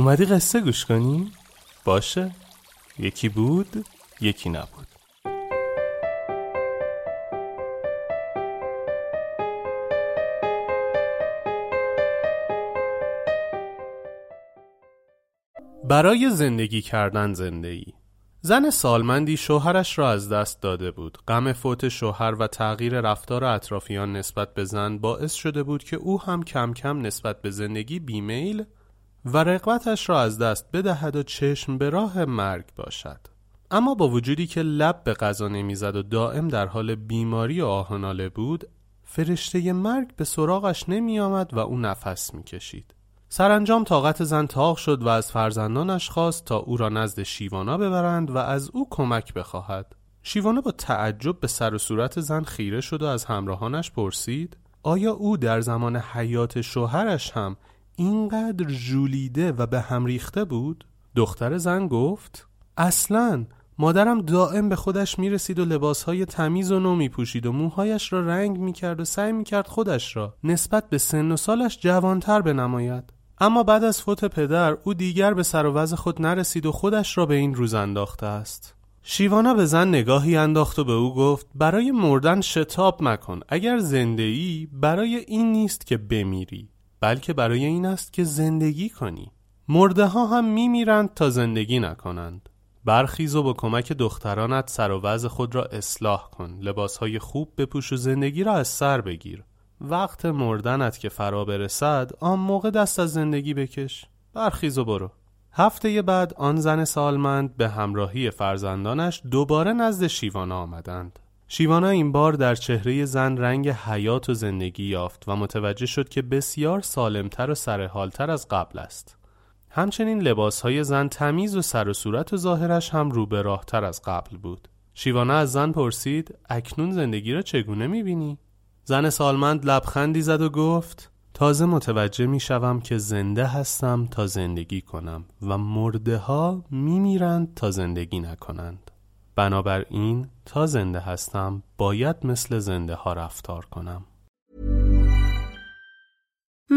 اومدی قصه گوش کنی؟ باشه. یکی بود یکی نبود. برای زندگی کردن زندگی زن سالمندی شوهرش را از دست داده بود. غم فوت شوهر و تغییر رفتار اطرافیان نسبت به زن باعث شده بود که او هم کم کم نسبت به زندگی بیمیل و رقبتش را از دست بدهد و چشم به راه مرگ باشد. اما با وجودی که لب به غذا نمی‌زد و دائم در حال بیماری و آهناله بود فرشته مرگ به سراغش نمی آمد و او نفس می کشید سرانجام طاقت زن تاق شد و از فرزندانش خواست تا او را نزد شیوانا ببرند و از او کمک بخواهد. شیوانا با تعجب به سر و صورت زن خیره شد و از همراهانش پرسید آیا او در زمان حیات شوهرش هم اینقدر ژولیده و به هم ریخته بود؟ دختر زن گفت اصلا مادرم دائم به خودش می‌رسید و لباسهای تمیز و نو میپوشید و موهایش را رنگ می‌کرد و سعی می‌کرد خودش را نسبت به سن و سالش جوانتر بنماید. اما بعد از فوت پدر او دیگر به سر و وضع خود نرسید و خودش را به این روز انداخته است. شیوانا به زن نگاهی انداخت و به او گفت برای مردن شتاب مکن اگر زنده ای برای این نیست که بمیری. بلکه برای این است که زندگی کنی. مرده ها هم میمیرند تا زندگی نکنند. برخیز و با کمک دخترانت سر و وضع خود را اصلاح کن. لباسهای خوب بپوش و زندگی را از سر بگیر. وقت مردنت که فرا برسد آن موقع دست از زندگی بکش. برخیز و برو. هفته بعد آن زن سالمند به همراهی فرزندانش دوباره نزد شیوانا آمدند. شیوانا این بار در چهره زن رنگ حیات و زندگی یافت و متوجه شد که بسیار سالمتر و سرحالتر از قبل است. همچنین لباسهای زن تمیز و سر و صورت و ظاهرش هم رو به راهتر از قبل بود. شیوانا از زن پرسید اکنون زندگی را چگونه می‌بینی؟ زن سالمند لبخندی زد و گفت تازه متوجه می شوم که زنده هستم تا زندگی کنم و مرده ها می میرند تا زندگی نکنند. بنابراین تا زنده هستم باید مثل زنده ها رفتار کنم.